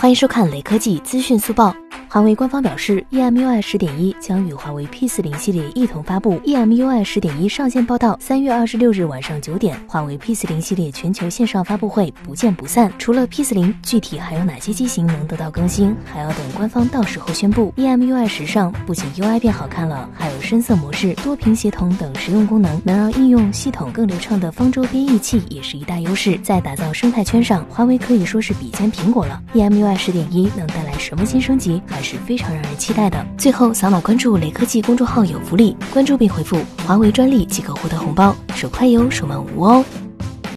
欢迎收看雷科技资讯速报。华为官方表示，EMUI 十点一将与华为 P 四零系列一同发布。EMUI 十点一上线报道，三月二十六日晚上九点，华为 P 四零系列全球线上发布会不见不散。除了 P 四零，具体还有哪些机型能得到更新，还要等官方到时候宣布。EMUI 十上不仅 UI 变好看了，还有深色模式、多屏协同等实用功能，能让应用系统更流畅的方舟编译器也是一大优势。在打造生态圈上，华为可以说是比肩苹果了。EMUI 十点一能带来什么新升级？还是非常让人期待的。最后，扫码关注雷科技公众号有福利，关注并回复“华为专利”即可获得红包，手快有，手慢无哦。